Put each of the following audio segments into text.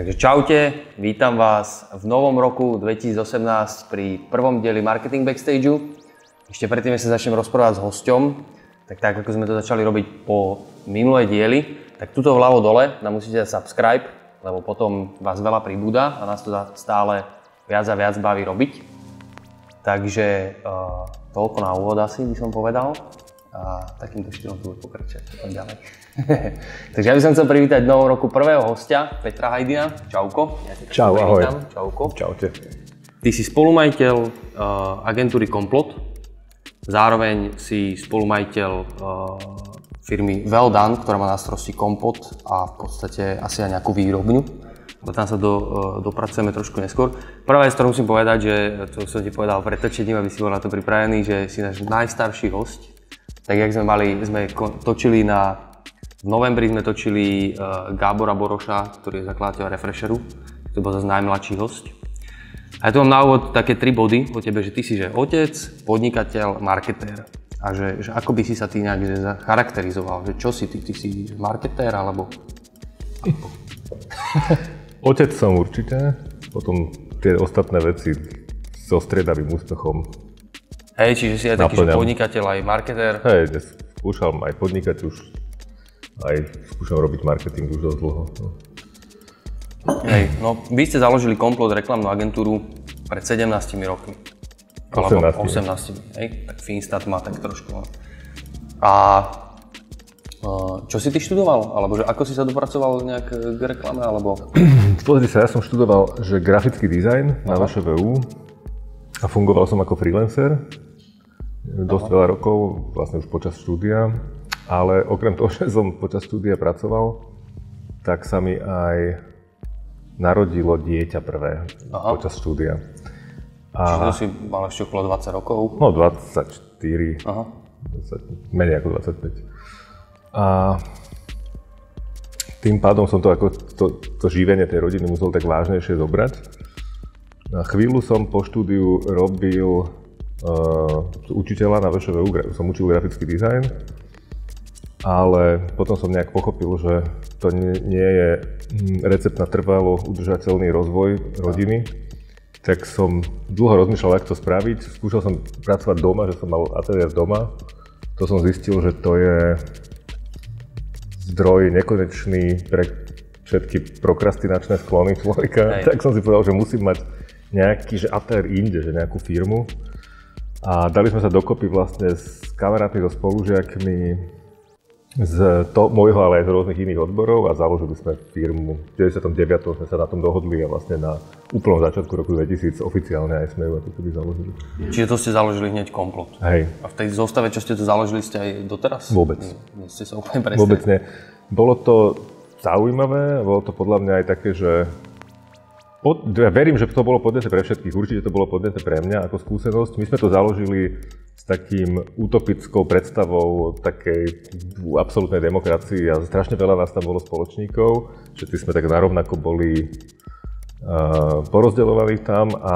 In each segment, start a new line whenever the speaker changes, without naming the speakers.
Takže čaute, vítam vás v novom roku 2018 pri prvom dieli Marketing Backstageu. Ešte predtým, než sa začnem rozprávať s hosťom, tak tak, ako sme to začali robiť po minulé diely, tak tuto vľavo dole nám musíte dať subscribe, lebo potom vás veľa pribúda a nás to stále viac a viac baví robiť. Takže uh, toľko na úvod asi by som povedal a takýmto štýlom to bude pokračovať ďalej. Takže ja by som chcel privítať v novom roku prvého hostia, Petra Hajdina. Čauko.
Ja Čau, ahoj.
Čauko.
Čaute.
Ty si spolumajiteľ uh, agentúry Komplot, zároveň si spolumajiteľ uh, firmy Well Done, ktorá má na starosti kompot a v podstate asi aj nejakú výrobňu. Tam sa do, uh, dopracujeme trošku neskôr. Prvá vec, ktorú musím povedať, že to som ti povedal pred točením, aby si bol na to pripravený, že si náš najstarší host, tak jak sme mali, sme točili na, v novembri sme točili uh, Gábora Boroša, ktorý je zakladateľ Refresheru, to bol zase najmladší host. A ja tu mám na úvod také tri body o tebe, že ty si že otec, podnikateľ, marketér. A že, že ako by si sa ty nejak že charakterizoval, že čo si ty, ty si marketér alebo...
otec som určite, potom tie ostatné veci so striedavým úspechom
Hej, čiže si aj taký že podnikateľ, aj marketér.
Hej, skúšam aj podnikať už, aj skúšam robiť marketing už dosť dlho. No.
Hej, no vy ste založili Komplot reklamnú agentúru pred 17 rokmi.
18.
18, hej, tak Finstat má tak trošku. No. A čo si ty študoval? Alebo že ako si sa dopracoval nejak k reklame? Alebo...
Pozri sa, ja som študoval že grafický dizajn na VŠVU a fungoval som ako freelancer dosť veľa rokov, vlastne už počas štúdia, ale okrem toho, že som počas štúdia pracoval, tak sa mi aj narodilo dieťa prvé Aha. počas štúdia.
A... Čiže to si mal ešte okolo 20 rokov?
No 24, Aha. 20, menej ako 25. A tým pádom som to ako to, to živenie tej rodiny musel tak vážnejšie zobrať. Na chvíľu som po štúdiu robil uh, učiteľa na VŠVU, som učil grafický dizajn, ale potom som nejak pochopil, že to nie, nie je hm, recept na trvalo udržateľný rozvoj rodiny. Tak som dlho rozmýšľal, ako to spraviť. Skúšal som pracovať doma, že som mal ateliér doma. To som zistil, že to je zdroj nekonečný pre všetky prokrastinačné sklony človeka. Hej. Tak som si povedal, že musím mať nejaký že ateliér inde, že nejakú firmu. A dali sme sa dokopy vlastne s kamarátmi, so spolužiakmi z to, môjho, ale aj z rôznych iných odborov a založili sme firmu. V 99. sme sa na tom dohodli a vlastne na úplnom začiatku roku 2000 oficiálne aj sme ju ako keby založili.
Čiže to ste založili hneď komplot?
Hej.
A v tej zostave, čo ste to založili, ste aj doteraz?
Vôbec.
Nie, nie ste sa úplne presne.
Vôbec nie. Bolo to zaujímavé, bolo to podľa mňa aj také, že pod, ja verím, že to bolo podnetné pre všetkých, určite to bolo podnetné pre mňa ako skúsenosť. My sme to založili s takým utopickou predstavou takej absolútnej demokracii a strašne veľa nás tam bolo spoločníkov, všetci sme tak narovnako boli uh, porozdeľovaní tam a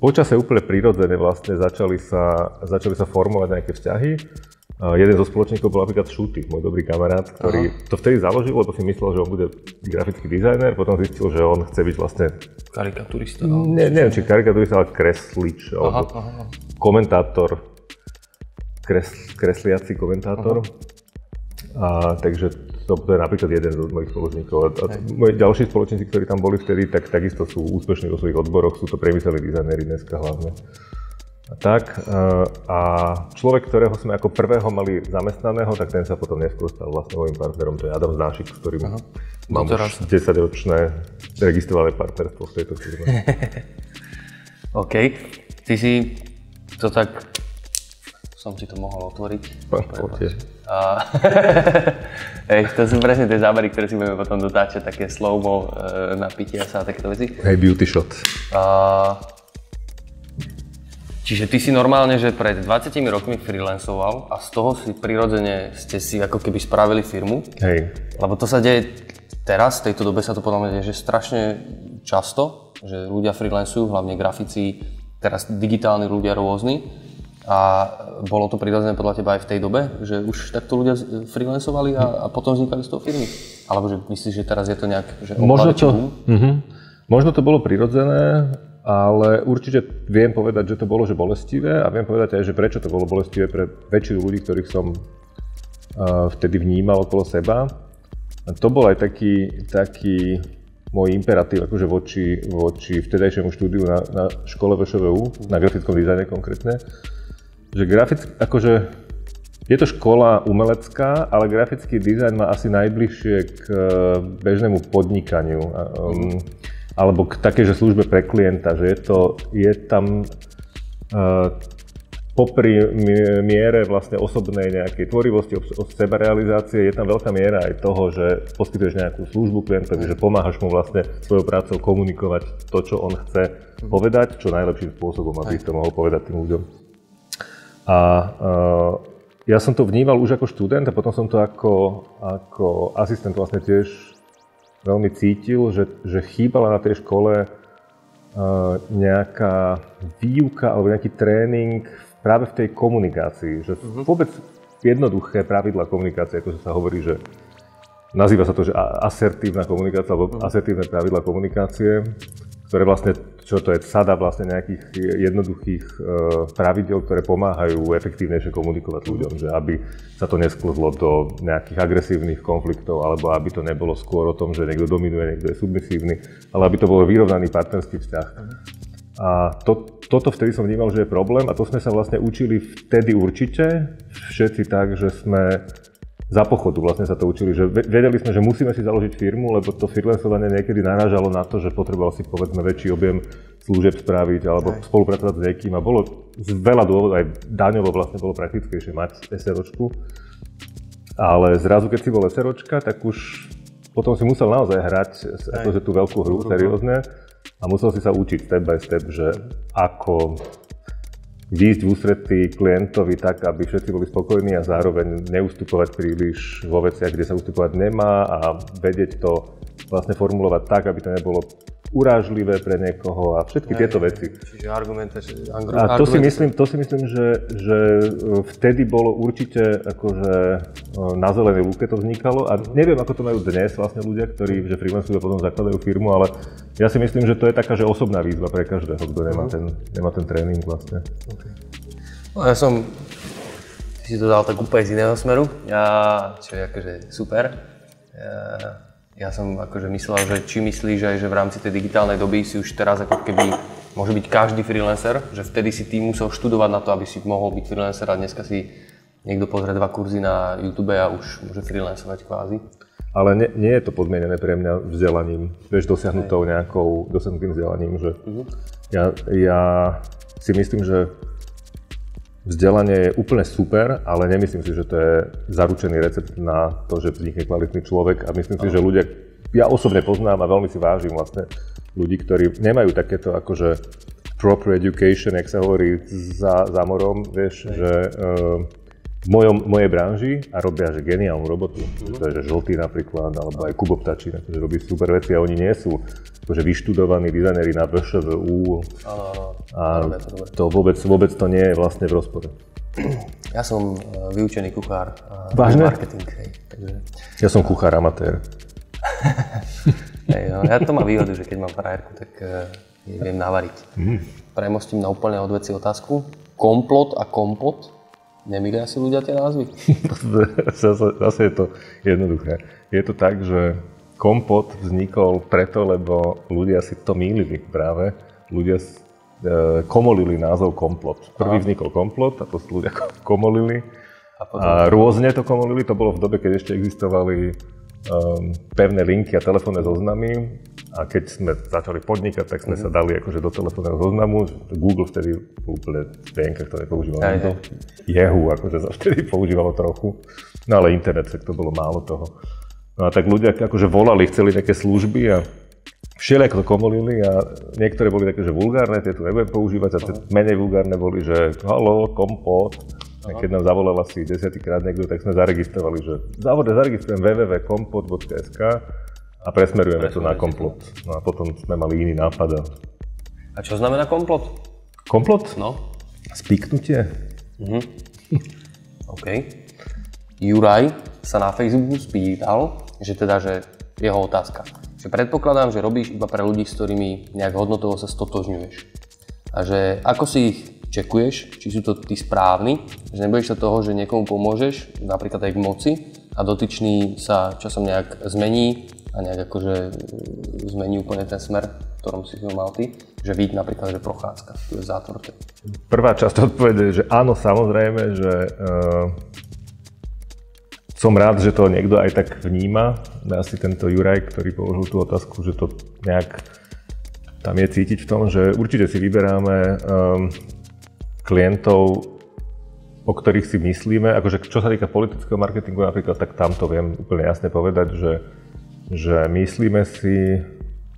počase úplne prirodzene vlastne začali sa, začali sa formovať nejaké vzťahy jeden zo spoločníkov bol napríklad Šuty, môj dobrý kamarát, ktorý Aha. to vtedy založil, lebo si myslel, že on bude grafický dizajner, potom zistil, že on chce byť vlastne...
Karikaturista?
Ne, neviem, či karikaturista, ale kreslič, aha, alebo aha. komentátor, kres, kresliaci komentátor. Aha. A, takže to, to je napríklad jeden z mojich spoločníkov. A, a moji ďalší spoločníci, ktorí tam boli vtedy, tak takisto sú úspešní vo svojich odboroch, sú to priemyselní dizajnéri dneska hlavne tak. Eh, a človek, ktorého sme ako prvého mali zamestnaného, tak ten sa potom neskôr stal vlastne môjim partnerom, to je Adam Znášik, s ktorým Aha. mám už 10-ročné registrované partnerstvo v tejto firme.
OK. Ty si to tak... Som si to mohol otvoriť. A... Hej, to sú presne tie zábery, ktoré si budeme potom dotáčať, také slow-mo e, na pitia sa a takéto veci.
Hej, beauty shot. A...
Čiže ty si normálne, že pred 20 rokmi freelancoval a z toho si prirodzene ste si ako keby spravili firmu.
Hej.
Lebo to sa deje teraz, v tejto dobe sa to podľa mňa deje, že strašne často, že ľudia freelancujú, hlavne grafici, teraz digitálni ľudia rôzni. A bolo to prirodzené podľa teba aj v tej dobe, že už takto ľudia freelancovali a, a potom vznikali z toho firmy? Alebo že myslíš, že teraz je to nejak, že
Možno to, uh-huh. Možno to bolo prirodzené, ale určite viem povedať, že to bolo že bolestivé a viem povedať aj, že prečo to bolo bolestivé pre väčšinu ľudí, ktorých som uh, vtedy vnímal okolo seba. A to bol aj taký, taký môj imperatív akože voči, voči vtedajšiemu štúdiu na, na škole VŠVU, na grafickom dizajne konkrétne, že grafick, akože je to škola umelecká, ale grafický dizajn má asi najbližšie k e, bežnému podnikaniu. Um, alebo k takej, že službe pre klienta, že je to, je tam uh, popri miere vlastne osobnej nejakej tvorivosti, sebarealizácie, je tam veľká miera aj toho, že poskytuješ nejakú službu klientovi, že pomáhaš mu vlastne svojou prácou komunikovať to, čo on chce povedať, čo najlepším spôsobom, aby to mohol povedať tým ľuďom. A uh, ja som to vnímal už ako študent a potom som to ako, ako asistent vlastne tiež veľmi cítil, že, že chýbala na tej škole uh, nejaká výuka alebo nejaký tréning práve v tej komunikácii, že uh-huh. vôbec jednoduché pravidla komunikácie, ako sa hovorí, že nazýva sa to, že asertívna komunikácia alebo uh-huh. asertívne pravidla komunikácie, ktoré vlastne, čo to je, sada vlastne nejakých jednoduchých uh, pravidel, ktoré pomáhajú efektívnejšie komunikovať ľuďom, že aby sa to nesklzlo do nejakých agresívnych konfliktov, alebo aby to nebolo skôr o tom, že niekto dominuje, niekto je submisívny, ale aby to bol vyrovnaný partnerský vzťah. A to, toto vtedy som vnímal, že je problém a to sme sa vlastne učili vtedy určite, všetci tak, že sme za pochodu vlastne sa to učili, že vedeli sme, že musíme si založiť firmu, lebo to freelancovanie niekedy narážalo na to, že potreboval si povedzme väčší objem služieb spraviť alebo aj. spolupracovať s niekým a bolo z veľa dôvodov, aj daňovo vlastne bolo praktickejšie mať SROčku. Ale zrazu, keď si bol SROčka, tak už potom si musel naozaj hrať akože tú veľkú hru, seriózne a musel si sa učiť step by step, že ako výjsť v ústretí klientovi tak, aby všetci boli spokojní a zároveň neustupovať príliš vo veciach, kde sa ustupovať nemá a vedieť to vlastne formulovať tak, aby to nebolo urážlivé pre niekoho a všetky tieto veci.
Čiže argumentácia.
A to si myslím, to si myslím že, že e, vtedy bolo určite akože e, na zelenej lúke to vznikalo a neviem, ako to majú dnes vlastne ľudia, ktorí že freelancujú a potom zakladajú firmu, ale ja si myslím, že to je taká, že osobná výzva pre každého, kto nemá, mhm. ten, nemá ten tréning vlastne. Okay.
No, ja som si to dal tak úplne z iného smeru, ja, čo je akože super. Ja, ja som akože myslel, že či myslíš aj, že v rámci tej digitálnej doby si už teraz ako keby môže byť každý freelancer, že vtedy si ty musel študovať na to, aby si mohol byť freelancer a dneska si niekto pozrie dva kurzy na YouTube a už môže freelancovať kvázi.
Ale nie, nie je to podmienené pre mňa vzdelaním, vieš, dosiahnutou nejakou, dosiahnutým vzdelaním, že uh-huh. ja, ja si myslím, že Vzdelanie je úplne super, ale nemyslím si, že to je zaručený recept na to, že vznikne kvalitný človek a myslím si, že ľudia, ja osobne poznám a veľmi si vážim vlastne ľudí, ktorí nemajú takéto akože proper education, jak sa hovorí za, za morom, vieš, Hej. že uh, v mojom, mojej branži a robia že geniálnu robotu. Mm-hmm. To je, že Žltý napríklad, alebo aj Kubo Ptačín, akože robí super veci a oni nie sú akože vyštudovaní dizajneri na VŠVU.
Áno, áno.
A to vôbec, vôbec to nie je vlastne v rozpore.
Ja som uh, vyučený kuchár.
Vážne?
Marketing, hej. Takže...
Ja som kuchár amatér.
hej, no, ja to mám výhodu, že keď mám frajerku, tak uh, viem navariť. Mm. Premostím na úplne odveci otázku. Komplot a kompot Nemilia si ľudia tie názvy?
zase, zase je to jednoduché. Je to tak, že kompot vznikol preto, lebo ľudia si to mýlili práve. Ľudia e, komolili názov komplot. Prvý Aha. vznikol komplot a to ľudia komolili. A, potom... a rôzne to komolili, to bolo v dobe, keď ešte existovali um, pevné linky a telefónne zoznamy. A keď sme začali podnikať, tak sme mm-hmm. sa dali akože do telefónneho zoznamu. Google vtedy úplne v to nepoužíval aj, nikto. Jehu akože sa vtedy používalo trochu. No ale internet, tak to bolo málo toho. No a tak ľudia akože volali, chceli nejaké služby a všelijako to komolili a niektoré boli také, že vulgárne, tie tu nebudem používať a tie menej vulgárne boli, že halo, kompot. A keď nám zavolal asi desiatýkrát niekto, tak sme zaregistrovali, že závode zaregistrujem www.kompot.sk a presmerujeme to na komplot. No a potom sme mali iný nápad.
A čo znamená komplot?
Komplot?
No.
Spiknutie?
OK. Juraj sa na Facebooku spýtal, že teda, že jeho otázka. Že predpokladám, že robíš iba pre ľudí, s ktorými nejak hodnotovo sa stotožňuješ. A že ako si ich čekuješ, či sú to tí správni, že nebudeš sa toho, že niekomu pomôžeš, napríklad aj k moci, a dotyčný sa časom nejak zmení a nejak akože zmení úplne ten smer, v ktorom si ho mal ty, že vidí napríklad, že prochádzka, tu je zátvorte.
Prvá časť odpovede je, že áno, samozrejme, že uh, som rád, že to niekto aj tak vníma. Asi tento Juraj, ktorý položil tú otázku, že to nejak tam je cítiť v tom, že určite si vyberáme um, klientov, o ktorých si myslíme, akože čo sa týka politického marketingu napríklad, tak tam to viem úplne jasne povedať, že, že myslíme si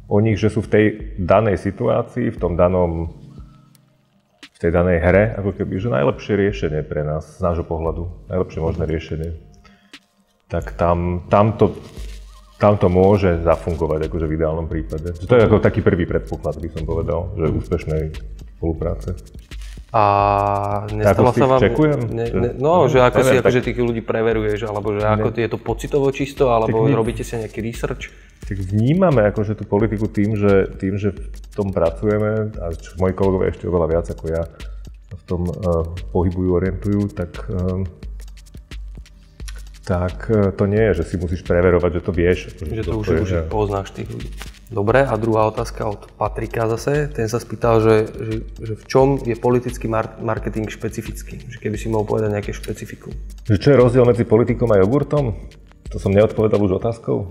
o nich, že sú v tej danej situácii, v tom danom v tej danej hre, ako keby, že najlepšie riešenie pre nás, z nášho pohľadu, najlepšie možné riešenie. Tak tam, tam, to, tam to môže zafungovať akože v ideálnom prípade. To je ako taký prvý predpoklad, by som povedal, že úspešnej spolupráce.
A nestalo sa vám...
čekujem?
Ne, ne, no, že ako si
neviem,
akože tých ľudí preveruješ, alebo že ako je to pocitovo čisto, alebo
my-
robíte si nejaký research?
Tak vnímame akože tú politiku tým, že, tým, že v tom pracujeme, a čo moji kolegovia ešte oveľa viac ako ja v tom uh, pohybujú, orientujú, tak, um, tak uh, to nie je, že si musíš preverovať, že to vieš.
Že to už,
je,
už poznáš tých ľudí. Dobre, a druhá otázka od Patrika zase. Ten sa spýtal, že, že, že v čom je politický mar- marketing špecifický? Že keby si mohol povedať nejaké špecifikum.
Že čo je rozdiel medzi politikom a jogurtom? To som neodpovedal už otázkou.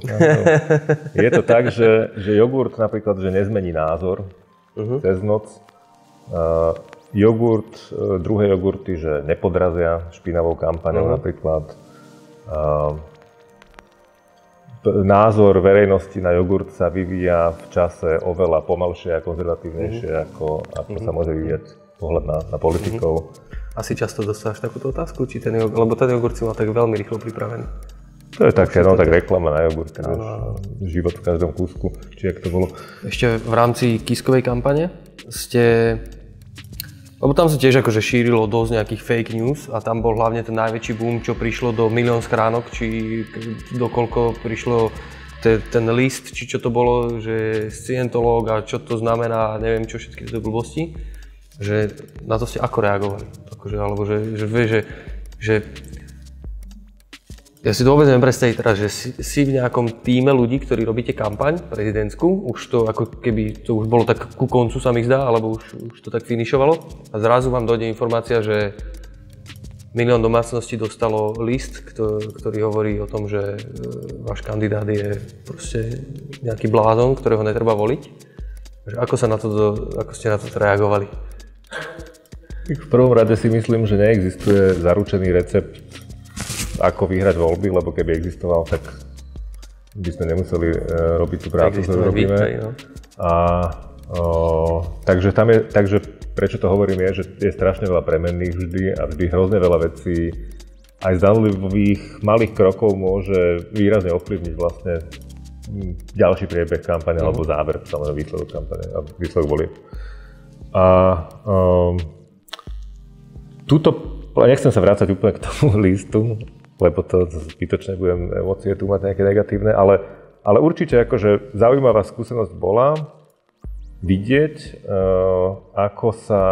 je to tak, že, že jogurt napríklad, že nezmení názor uh-huh. cez noc. Uh, jogurt, uh, druhé jogurty, že nepodrazia špinavou kampaňou uh-huh. napríklad. Uh, názor verejnosti na jogurt sa vyvíja v čase oveľa pomalšie a konzervatívnejšie, uh-huh. ako, ako sa môže vyvíjať pohľad na, na politikov.
Asi často dostávaš takúto otázku, či ten jogurt, lebo ten jogurt si mal tak veľmi rýchlo pripravený.
To je také, no tak reklama na jogurt, vieš, život v každom kúsku, či jak to bolo.
Ešte v rámci kiskovej kampane ste... Lebo tam sa tiež akože šírilo dosť nejakých fake news a tam bol hlavne ten najväčší boom, čo prišlo do milión schránok, či dokoľko prišlo te, ten list, či čo to bolo, že scientológ a čo to znamená, neviem čo, všetky tieto blbosti. Že na to ste ako reagovali? Akože, alebo že, že, vieš, že, že ja si to vôbec neviem predstaviť teraz, že si, si v nejakom týme ľudí, ktorí robíte kampaň prezidentskú, už to ako keby to už bolo tak ku koncu sa mi zdá, alebo už, už to tak finišovalo a zrazu vám dojde informácia, že milión domácností dostalo list, kto- ktorý hovorí o tom, že e, váš kandidát je proste nejaký blázon, ktorého netreba voliť. Ako, sa na to, ako ste na to reagovali?
V prvom rade si myslím, že neexistuje zaručený recept, ako vyhrať voľby, lebo keby existoval, tak by sme nemuseli e, robiť tú prácu, ktorú robíme.
hej, no.
A, o, takže, tam je, takže prečo to hovorím je, že je strašne veľa premenných vždy a vždy hrozne veľa vecí aj zdanlivých malých krokov môže výrazne ovplyvniť vlastne mm, ďalší priebeh kampane alebo záver, samozrejme výsledok kampane a výsledok volieb. A um, túto, nechcem sa vrácať úplne k tomu listu, lebo to zbytočne budem emócie tu mať nejaké negatívne, ale, ale určite akože zaujímavá skúsenosť bola vidieť, uh, ako sa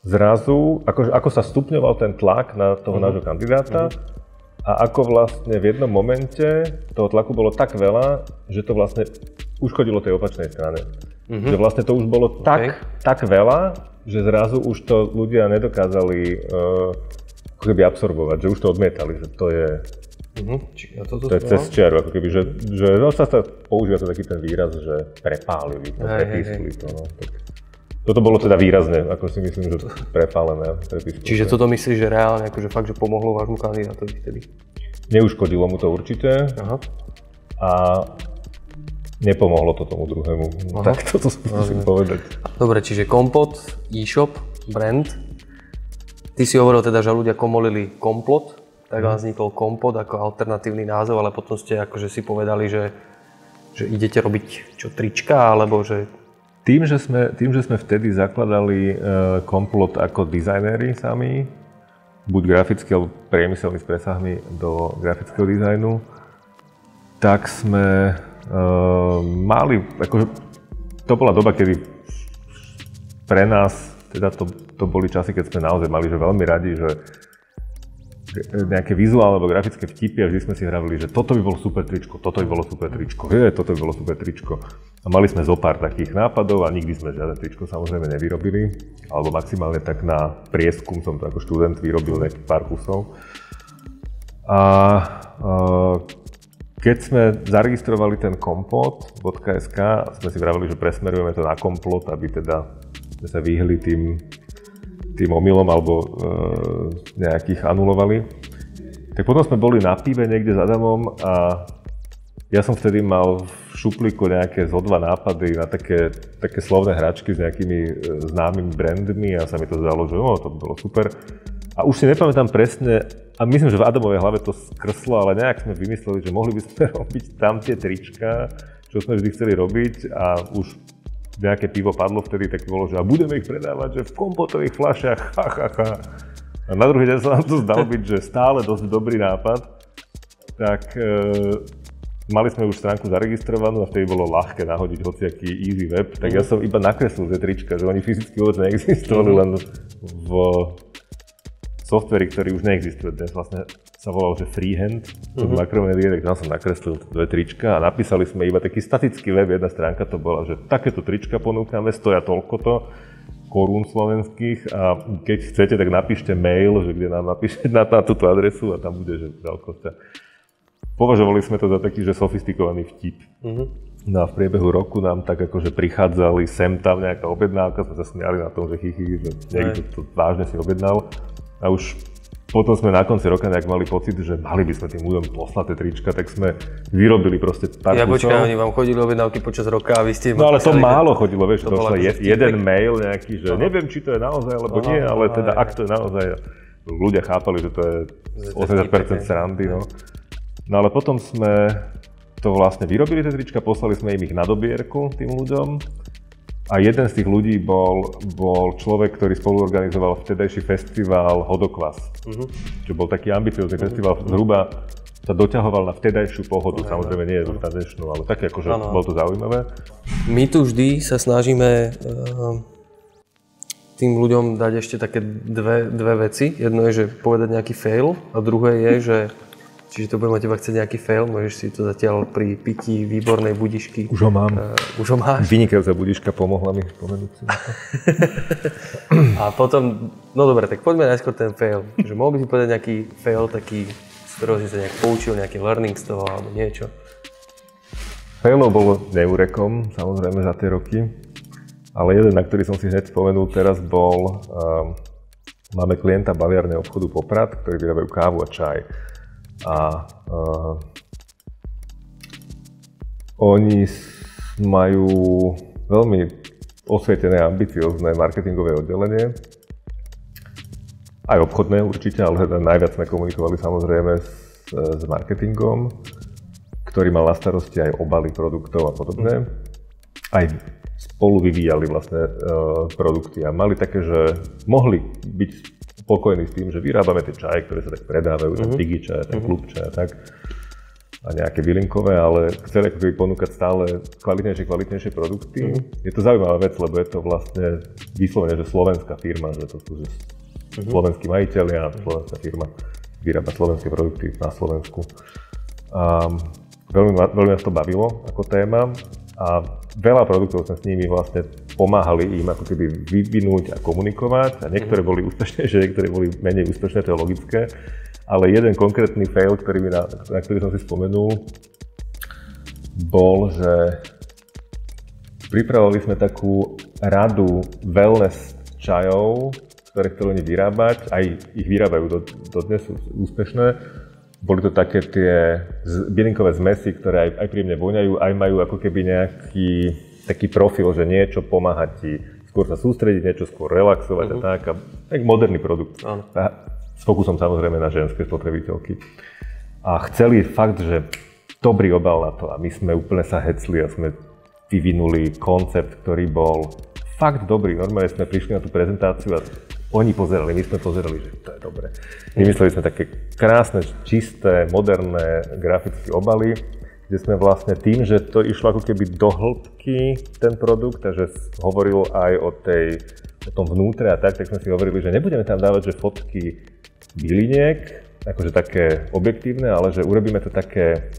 zrazu, ako, ako sa stupňoval ten tlak na toho nášho kandidáta a ako vlastne v jednom momente toho tlaku bolo tak veľa, že to vlastne uškodilo tej opačnej strane. Že vlastne to už bolo tak, tak veľa, že zrazu už to ľudia nedokázali uh, ako keby absorbovať, že už to odmietali, že to je,
Mhm. Či, ja toto
to je cez čiaru, ako keby, že, že no, sa, sa používa sa taký ten výraz, že prepálili to, prepískli to. No, tak. Toto bolo teda výrazne, ako si myslím, že prepálené. prepískli
Čiže
to.
toto myslíš, že reálne akože fakt, že pomohlo vášmu kandidátovi vtedy?
Neuškodilo mu to určite
Aha.
a nepomohlo to tomu druhému.
Aha.
Tak toto musím povedať.
Dobre, čiže kompot, e-shop, brand. Ty si hovoril teda, že ľudia komolili komplot, tak vám vznikol kompot ako alternatívny názov, ale potom ste akože si povedali, že, že idete robiť čo trička, alebo že
tým, že sme, tým, že sme vtedy zakladali uh, komplot ako dizajnéri sami, buď grafický alebo priemyselný s presahmi do grafického dizajnu, tak sme uh, mali, akože to bola doba, kedy pre nás, teda to, to boli časy, keď sme naozaj mali že veľmi radi, že nejaké vizuálne alebo grafické vtipy a vždy sme si hravili, že toto by bolo super tričko, toto by bolo super tričko, je, toto by bolo super tričko. A mali sme zo pár takých nápadov a nikdy sme žiadne tričko samozrejme nevyrobili, alebo maximálne tak na prieskum som to ako študent vyrobil nejakých pár kusov. A, a keď sme zaregistrovali ten kompot.sk, sme si vravili, že presmerujeme to na komplot, aby teda sme sa vyhli tým tým omylom alebo e, nejakých anulovali. Tak potom sme boli na pive niekde s Adamom a ja som vtedy mal v šuplíku nejaké zo dva nápady na také, také slovné hračky s nejakými e, známymi brandmi a sa mi to zdalo, že no, to by bolo super. A už si nepamätám presne, a myslím, že v Adamovej hlave to skrslo, ale nejak sme vymysleli, že mohli by sme robiť tam tie trička, čo sme vždy chceli robiť a už nejaké pivo padlo vtedy, tak bolo, že a budeme ich predávať, že v kompotových fľašiach, ha, ha, ha. A na druhý deň sa nám to zdalo byť, že stále dosť dobrý nápad. Tak e, mali sme už stránku zaregistrovanú a vtedy bolo ľahké nahodiť hociaký easy web, tak ja som iba nakreslil tie trička, že oni fyzicky vôbec neexistovali, len v softveri, ktorý už neexistuje dnes vlastne sa volal, že Freehand. Mhm. makromédie, tak tam som nakreslil dve trička a napísali sme iba taký statický web, jedna stránka to bola, že takéto trička ponúkame, stoja toľko to, korún slovenských a keď chcete, tak napíšte mail, že kde nám napíšte na, na túto adresu a tam bude, že veľkosť. Považovali sme to za taký, že sofistikovaný vtip. Uh-huh. No a v priebehu roku nám tak akože prichádzali sem tam nejaká objednávka, sme sa smiali na tom, že chichy, že niekto to vážne si objednal. A už potom sme na konci roka nejak mali pocit, že mali by sme tým ľuďom poslať tie trička, tak sme vyrobili proste pár
Ja počkaj, oni vám chodili objednávky počas roka a vy ste
No ale to málo chodilo, vieš, to je, jeden mail nejaký, že no. neviem, či to je naozaj, alebo no, nie, ale teda ak to je naozaj, ľudia chápali, že to je 80% srandy, no. No ale potom sme to vlastne vyrobili tie trička, poslali sme im ich na dobierku tým ľuďom a jeden z tých ľudí bol, bol človek, ktorý spoluorganizoval vtedajší festival Hodokvas, uh-huh. čo bol taký ambiciózny uh-huh. festival, zhruba sa doťahoval na vtedajšiu pohodu, uh-huh. samozrejme nie je na dnešnú, ale také akože ano. bolo to zaujímavé.
My tu vždy sa snažíme uh, tým ľuďom dať ešte také dve, dve veci. Jedno je, že povedať nejaký fail a druhé je, že Čiže to budeme teba chcieť nejaký fail, môžeš si to zatiaľ pri pití výbornej budišky.
Už ho mám.
Uh, už ho máš.
Vynikajúca budiška pomohla mi spomenúť si
A potom, no dobre, tak poďme najskôr ten fail. Že mohol by si povedať nejaký fail taký, z ktorého si sa nejak poučil, nejaký learning z toho alebo niečo?
Failov bolo neurekom, samozrejme za tie roky. Ale jeden, na ktorý som si hneď spomenul teraz, bol, um, máme klienta baviarného obchodu Poprad, ktorí vyrábajú kávu a čaj a uh, oni majú veľmi osvietené, ambiciozne marketingové oddelenie. Aj obchodné určite, ale teda najviac sme komunikovali samozrejme s, s marketingom, ktorý mal na starosti aj obaly produktov a podobne. Aj spolu vyvíjali vlastne uh, produkty a mali také, že mohli byť spokojní s tým, že vyrábame tie čaje, ktoré sa tak predávajú, uh-huh. ten Digi čaj, ten klub čaj a tak a nejaké bylinkové, ale chceli ako keby ponúkať stále kvalitnejšie, kvalitnejšie produkty. Uh-huh. Je to zaujímavá vec, lebo je to vlastne vyslovene, že slovenská firma, že to sú že uh-huh. slovenskí majiteľi a slovenská firma vyrába slovenské produkty na Slovensku. A veľmi, veľmi nás to bavilo ako téma a veľa produktov sme s nimi vlastne pomáhali im ako keby vyvinúť a komunikovať a niektoré boli úspešnejšie, niektoré boli menej úspešné, to je logické. Ale jeden konkrétny fail, ktorý mi na, na ktorý som si spomenul, bol, že pripravovali sme takú radu wellness čajov, ktoré chceli oni vyrábať, aj ich vyrábajú, do, dnes sú úspešné. Boli to také tie bylinkové zmesy, ktoré aj, aj príjemne voňajú, aj majú ako keby nejaký taký profil, že niečo pomáha ti skôr sa sústrediť, niečo skôr relaxovať uh-huh. a mhm. tak. A tak moderný produkt. Uh-huh. A s fokusom samozrejme na ženské spotrebiteľky. A chceli fakt, že dobrý obal na to a my sme úplne sa hecli a sme vyvinuli koncept, ktorý bol fakt dobrý. Normálne sme prišli na tú prezentáciu a oni pozerali, my sme pozerali, že to je dobré. Vymysleli sme také krásne, čisté, moderné grafické obaly, kde sme vlastne tým, že to išlo ako keby do hĺbky ten produkt, takže hovoril aj o, tej, o tom vnútre a tak, tak sme si hovorili, že nebudeme tam dávať, že fotky byliniek, akože také objektívne, ale že urobíme to také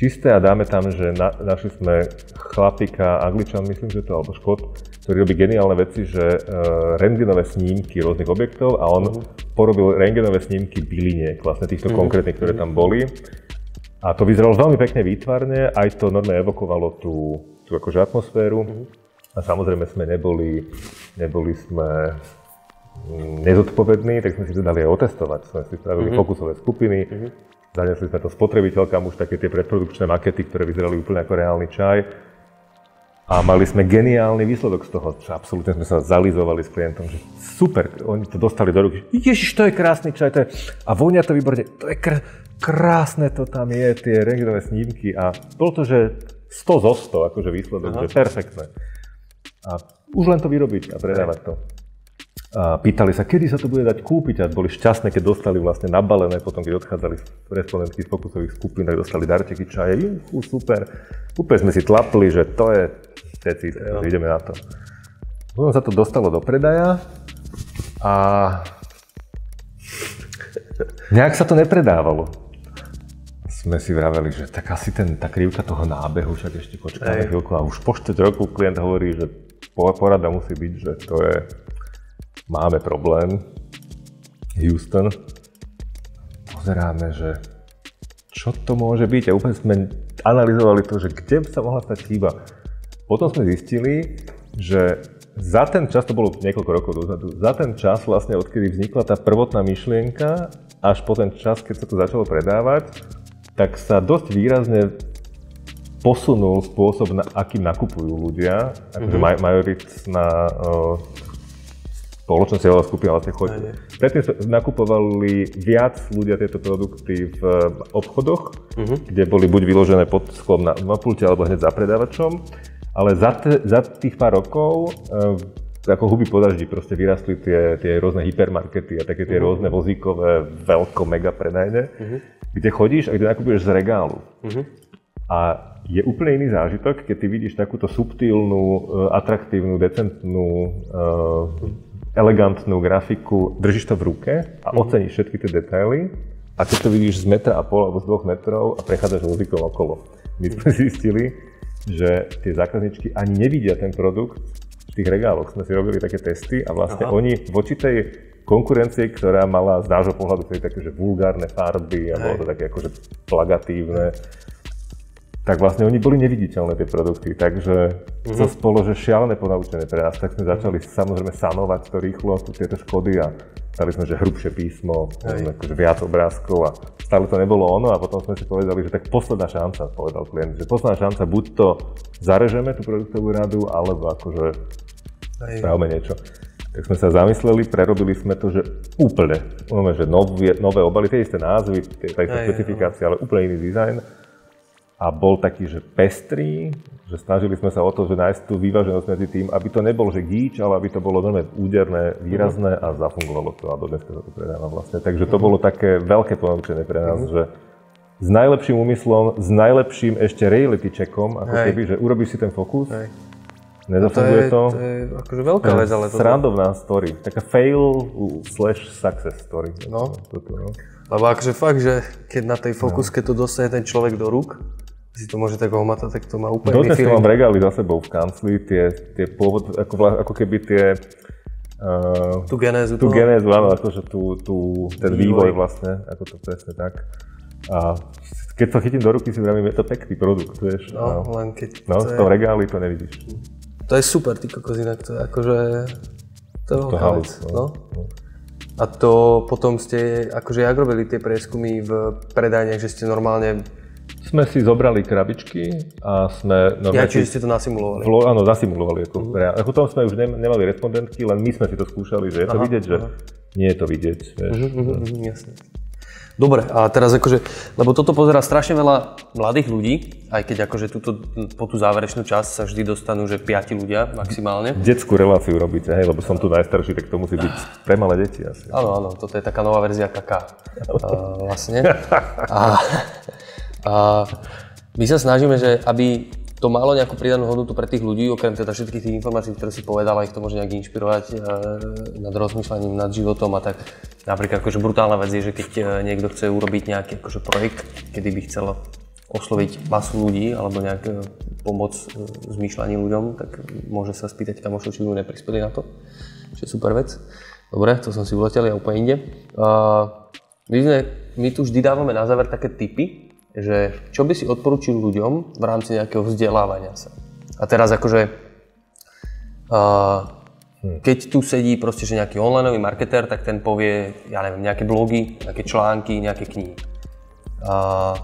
čisté a dáme tam, že na, našli sme chlapika, angličan myslím, že to, alebo škot, ktorý robí geniálne veci, že uh, rengenové snímky rôznych objektov a on uh-huh. porobil rengenové snímky byliniek, vlastne týchto uh-huh. konkrétnych, ktoré tam boli. A to vyzeralo veľmi pekne výtvarne, aj to normálne evokovalo tú, tú akože atmosféru. Uh-huh. A samozrejme sme neboli, neboli sme mm, nezodpovední, tak sme si to dali aj otestovať. Sme si spravili uh-huh. fokusové skupiny, uh-huh. Zanesli sme to spotrebiteľkám už také tie predprodukčné makety, ktoré vyzerali úplne ako reálny čaj. A mali sme geniálny výsledok z toho. Absolútne sme sa zalizovali s klientom, že super, oni to dostali do ruky. Ježiš, to je krásny čaj, to je... A vonia to výborne, to je kr- krásne to tam je, tie rengenové snímky. A bolo to, že 100 zo 100, akože výsledok, Aha. že perfektné. A už len to vyrobiť a predávať to. A pýtali sa, kedy sa to bude dať kúpiť a boli šťastné, keď dostali vlastne nabalené, potom keď odchádzali respondentky z fokusových skupín, tak dostali darčeky čaje, Juhu, super. Úplne sme si tlapli, že to je všetci, ja. ideme na to. Potom sa to dostalo do predaja a nejak sa to nepredávalo. Sme si vraveli, že tak asi ten, tá krivka toho nábehu, však ešte počkáme chvíľku a už po 4 roku klient hovorí, že porada musí byť, že to je máme problém, Houston, pozeráme, že čo to môže byť a úplne sme analyzovali to, že kde sa mohla stať chyba. Potom sme zistili, že za ten čas, to bolo niekoľko rokov dozadu, za ten čas vlastne, odkedy vznikla tá prvotná myšlienka, až po ten čas, keď sa to začalo predávať, tak sa dosť výrazne posunul spôsob, na akým nakupujú ľudia. Akože mm-hmm. majoritná spoločnosť, ale skupina vlastne chodí. Predtým nakupovali viac ľudia tieto produkty v obchodoch, uh-huh. kde boli buď vyložené pod sklom na, na pulte alebo hneď za predávačom, ale za, te, za tých pár rokov e, ako huby po daždi proste vyrastli tie, tie rôzne hypermarkety a také tie uh-huh. rôzne vozíkové veľko mega predajne, uh-huh. kde chodíš a kde nakupuješ z regálu. Uh-huh. A je úplne iný zážitok, keď ty vidíš takúto subtilnú, e, atraktívnu, decentnú uh, elegantnú grafiku, držíš to v ruke a mm-hmm. oceníš všetky tie detaily a keď to vidíš z metra a pol alebo z dvoch metrov a prechádzaš vozíkom okolo. My sme zistili, že tie zákazničky ani nevidia ten produkt v tých regáloch. Sme si robili také testy a vlastne Aha. oni voči tej konkurencie, ktorá mala z nášho pohľadu také, že vulgárne farby a bolo to také akože plagatívne, tak vlastne oni boli neviditeľné tie produkty, takže mm-hmm. to spolo, že šialené ponaučené pre nás, tak sme začali samozrejme sanovať to rýchlo, tieto škody a stali sme, že hrubšie písmo, neviem, akože viac obrázkov a stále to nebolo ono a potom sme si povedali, že tak posledná šanca, povedal klient, že posledná šanca, buď to zarežeme tú produktovú radu, alebo akože Aj. spravme niečo. Tak sme sa zamysleli, prerobili sme to, že úplne, úplne že nové, nové obaly, tie isté názvy, tie, tie špecifikácie, ale úplne iný dizajn a bol taký, že pestrý, že snažili sme sa o to, že nájsť tú vyváženosť medzi tým, aby to nebol, že gíč, ale aby to bolo veľmi úderné, výrazné a zafungovalo to a do dneska sa to predáva vlastne. Takže to bolo také veľké ponaučenie pre nás, mm-hmm. že s najlepším úmyslom, s najlepším ešte reality checkom, ako Hej. keby, že urobíš si ten fokus, Hej. nezafunguje to. Je, to,
to je akože veľká vec, ale
to... Srandovná story, taká fail slash success story. No. Toto, no.
Lebo akože fakt, že keď na tej fokuske no. to dostane ten človek do rúk, si to môže tak ohmatať, tak to má úplne
Dodnes to mám regály za sebou v kancli, tie, tie pôvod, ako, ako keby tie...
Uh, tú genézu
Tú toho. genézu, áno, akože tú, tú, ten vývoj. vývoj vlastne, ako to presne tak. A keď to chytím do ruky, si vravím, je to pekný produkt, vieš.
No, a, len keď
No, to v regáli to nevidíš.
To je super, ty kokos, inak to je akože... To, to halus, no. no. A to potom ste, akože jak robili tie prieskumy v predajniach, že ste normálne
sme si zobrali krabičky a sme...
No, ja, čiže ste to nasimulovali?
Vlo, áno, nasimulovali. Ako, uh-huh. ako tom sme už ne, nemali respondentky, len my sme si to skúšali, že je to aha, vidieť, že aha. nie je to vidieť. Vieš. Uh-huh, uh-huh,
jasne. Dobre, a teraz akože, lebo toto pozera strašne veľa mladých ľudí, aj keď akože túto, po tú záverečnú časť sa vždy dostanú, že piati ľudia maximálne.
Detskú reláciu robíte, hej, lebo som tu najstarší, tak to musí byť pre malé deti asi.
Áno, áno, toto je taká nová verzia kaká. uh, vlastne. A, a my sa snažíme, že aby to malo nejakú pridanú hodnotu pre tých ľudí, okrem teda všetkých tých informácií, ktoré si povedal, a ich to môže nejak inšpirovať e, nad rozmýšľaním, nad životom a tak. Napríklad akože brutálna vec je, že keď e, niekto chce urobiť nejaký akože projekt, kedy by chcel osloviť masu ľudí alebo nejak e, pomôcť zmýšľaní ľuďom, tak môže sa spýtať kamošov, či by mu neprispeli na to, čo je super vec. Dobre, to som si uletel, ja úplne inde. My, sme, my tu vždy dávame na záver také tipy, že čo by si odporučil ľuďom v rámci nejakého vzdelávania sa. A teraz akože, uh, keď tu sedí proste, že nejaký online marketer, tak ten povie, ja neviem, nejaké blogy, nejaké články, nejaké knihy. Uh,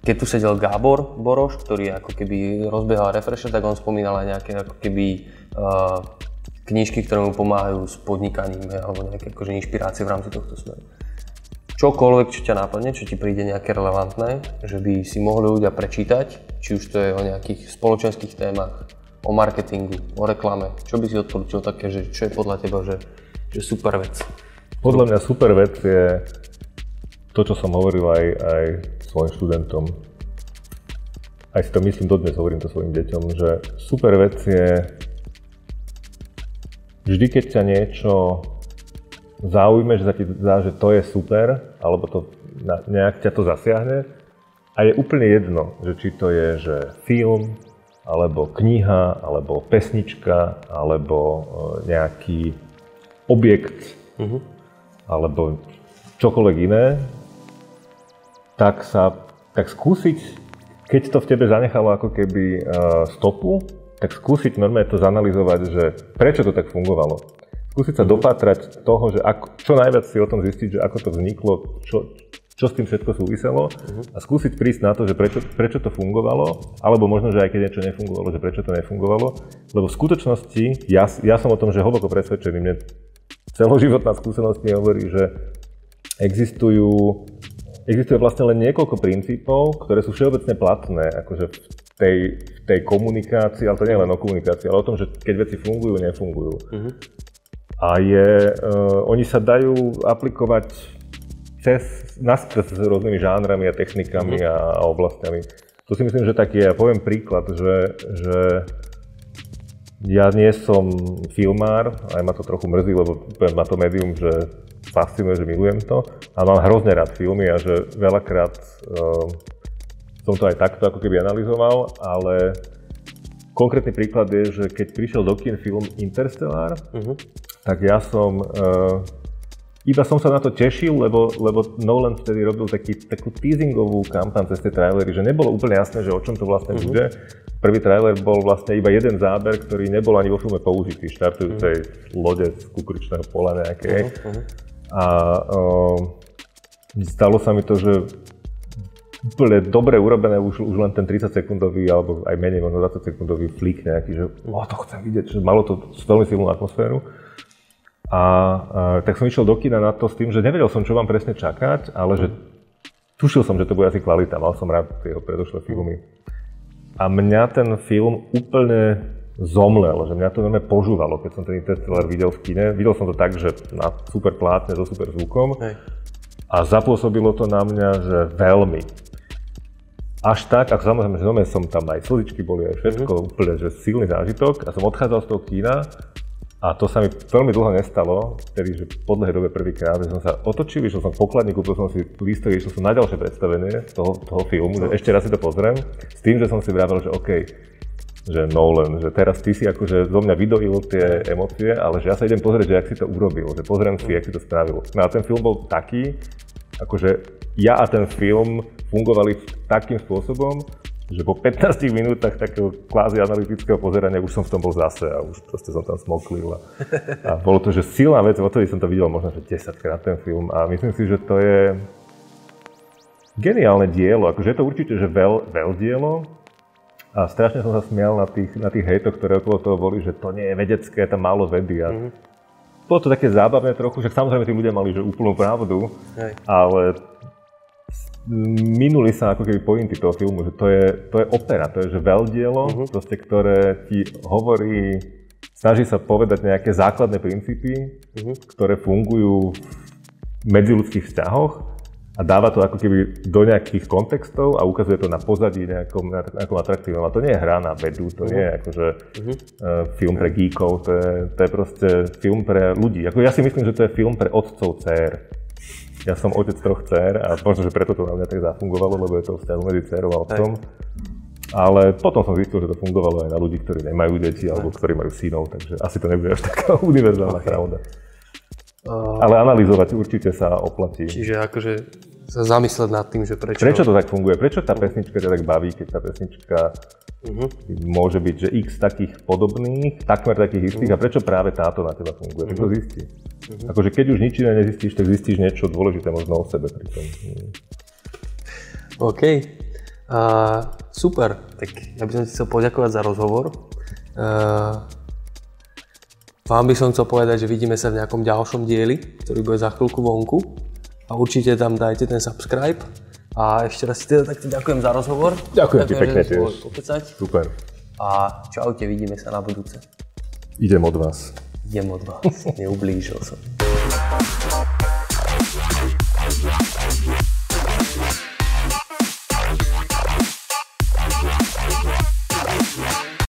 keď tu sedel Gábor Boroš, ktorý ako keby rozbiehal refresher, tak on spomínal aj nejaké ako keby uh, knižky, ktoré mu pomáhajú s podnikaním alebo nejaké akože inšpirácie v rámci tohto smeru čokoľvek, čo ťa nápadne, čo ti príde nejaké relevantné, že by si mohli ľudia prečítať, či už to je o nejakých spoločenských témach, o marketingu, o reklame. Čo by si odporúčil také, že čo je podľa teba, že, že super vec?
Podľa mňa super vec je to, čo som hovoril aj, aj svojim študentom. Aj si to myslím dodnes, hovorím to svojim deťom, že super vec je vždy, keď ťa niečo zaujme, že sa ti zdá, že to je super, alebo to nejak ťa to zasiahne. A je úplne jedno, že či to je že film, alebo kniha, alebo pesnička, alebo e, nejaký objekt, uh-huh. alebo čokoľvek iné, tak sa, tak skúsiť, keď to v tebe zanechalo ako keby uh, stopu, tak skúsiť normálne to zanalizovať, že prečo to tak fungovalo skúsiť sa dopátrať toho, že ako, čo najviac si o tom zistiť, že ako to vzniklo, čo, čo s tým všetko súviselo uh-huh. a skúsiť prísť na to, že prečo, prečo to fungovalo, alebo možno, že aj keď niečo nefungovalo, že prečo to nefungovalo. Lebo v skutočnosti, ja, ja som o tom, že hlboko presvedčený, mne celoživotná skúsenosť mi hovorí, že existujú, existuje vlastne len niekoľko princípov, ktoré sú všeobecne platné, akože v tej, v tej komunikácii, ale to nie je len o komunikácii, ale o tom, že keď veci fungujú, nefungujú. Uh-huh a je, uh, oni sa dajú aplikovať cez, naskrz s rôznymi žánrami a technikami mm. a, a oblastiami. To si myslím, že tak je. Ja poviem príklad, že, že ja nie som filmár, aj ma to trochu mrzí, lebo ma to médium, že fascinuje, že milujem to. A mám hrozne rád filmy a že veľakrát uh, som to aj takto ako keby analyzoval, ale konkrétny príklad je, že keď prišiel do kin film Interstellar, uh-huh tak ja som... Uh, iba som sa na to tešil, lebo, lebo Nolan vtedy robil taký, takú teasingovú kampaň cez tie trailery, že nebolo úplne jasné, že o čom to vlastne uh-huh. bude. Prvý trailer bol vlastne iba jeden záber, ktorý nebol ani vo filme použitý, štartujúcej uh-huh. lode z kukuričného pola nejakej. Uh-huh. A uh, stalo sa mi to, že úplne dobre urobené, už, už len ten 30 sekundový, alebo aj menej, možno 20 sekundový flick nejaký, že oh, to chcem vidieť, že malo to veľmi silnú atmosféru. A, a tak som išiel do kina na to s tým, že nevedel som, čo vám presne čakať, ale že tušil som, že to bude asi kvalita, mal som rád jeho predošlé filmy. A mňa ten film úplne zomlel, že mňa to veľmi požúvalo, keď som ten Interstellar videl v kine. Videl som to tak, že na super plátne, so super zvukom. Hej. A zapôsobilo to na mňa, že veľmi. Až tak, ako samozrejme, že som tam aj slzičky boli, aj všetko, mm-hmm. úplne, že silný zážitok. A som odchádzal z toho kína a to sa mi veľmi dlho nestalo, vtedy, že po dlhej dobe prvýkrát, že som sa otočil, išiel som k pokladníku, kúpil som si lístok, išiel som na ďalšie predstavenie toho, toho filmu, no. že ešte raz si to pozriem, s tým, že som si vravel, že OK, že Nolan, že teraz ty si akože zo mňa vydojil tie emócie, ale že ja sa idem pozrieť, že jak si to urobil, že pozriem si, jak si to spravil. No a ten film bol taký, akože ja a ten film fungovali takým spôsobom, že po 15 minútach takého kvázi analytického pozerania už som v tom bol zase a už proste som tam smoklil. A, a bolo to, že silná vec, odtedy som to videl možno, že 10 krát ten film a myslím si, že to je geniálne dielo, akože je to určite, že veľ, veľ dielo, a strašne som sa smial na tých, na tých hejtoch, ktoré okolo toho boli, že to nie je vedecké, tam málo vedy. A mm-hmm. bolo to také zábavné trochu, že samozrejme tí ľudia mali že úplnú pravdu,
Hej.
ale minuli sa ako keby pointy toho filmu, že to je, to je opera, to je že veľdielo, uh-huh. proste, ktoré ti hovorí, snaží sa povedať nejaké základné princípy, uh-huh. ktoré fungujú v medziludských vzťahoch a dáva to ako keby do nejakých kontextov a ukazuje to na pozadí nejakom, nejakom atraktívnom. A to nie je hra na vedu, to uh-huh. nie je akože uh-huh. uh, film pre geekov, to je, to je proste film pre ľudí. Ako ja si myslím, že to je film pre otcov dcer. Ja som otec troch dcer a možno, že preto to na mňa tak zafungovalo, lebo je to vzťah medzi dcerou a otcom. Ale potom som zistil, že to fungovalo aj na ľudí, ktorí nemajú deti alebo ktorí majú synov, takže asi to nebude až taká univerzálna okay. pravda. Uh, Ale analyzovať určite sa oplatí.
Čiže akože sa zamysleť nad tým, že prečo...
Prečo to tak funguje? Prečo tá pesnička ťa tak baví, keď tá pesnička uh-huh. môže byť, že x takých podobných, takmer takých istých uh-huh. a prečo práve táto na teba funguje? Uh-huh. Tak to zistí. Uh-huh. Akože keď už nič iné nezistíš, tak zistíš niečo dôležité možno o sebe pri tom.
OK. Uh, super. Tak ja by som ti chcel poďakovať za rozhovor. Uh, vám by som chcel povedať, že vidíme sa v nejakom ďalšom dieli, ktorý bude za chvíľku vonku. A určite tam dajte ten subscribe. A ešte raz teda takto ďakujem za rozhovor.
Ďakujem ti pekne tiež. Super.
A čaute, vidíme sa na budúce.
Idem od vás.
Idem od vás, neublížil som.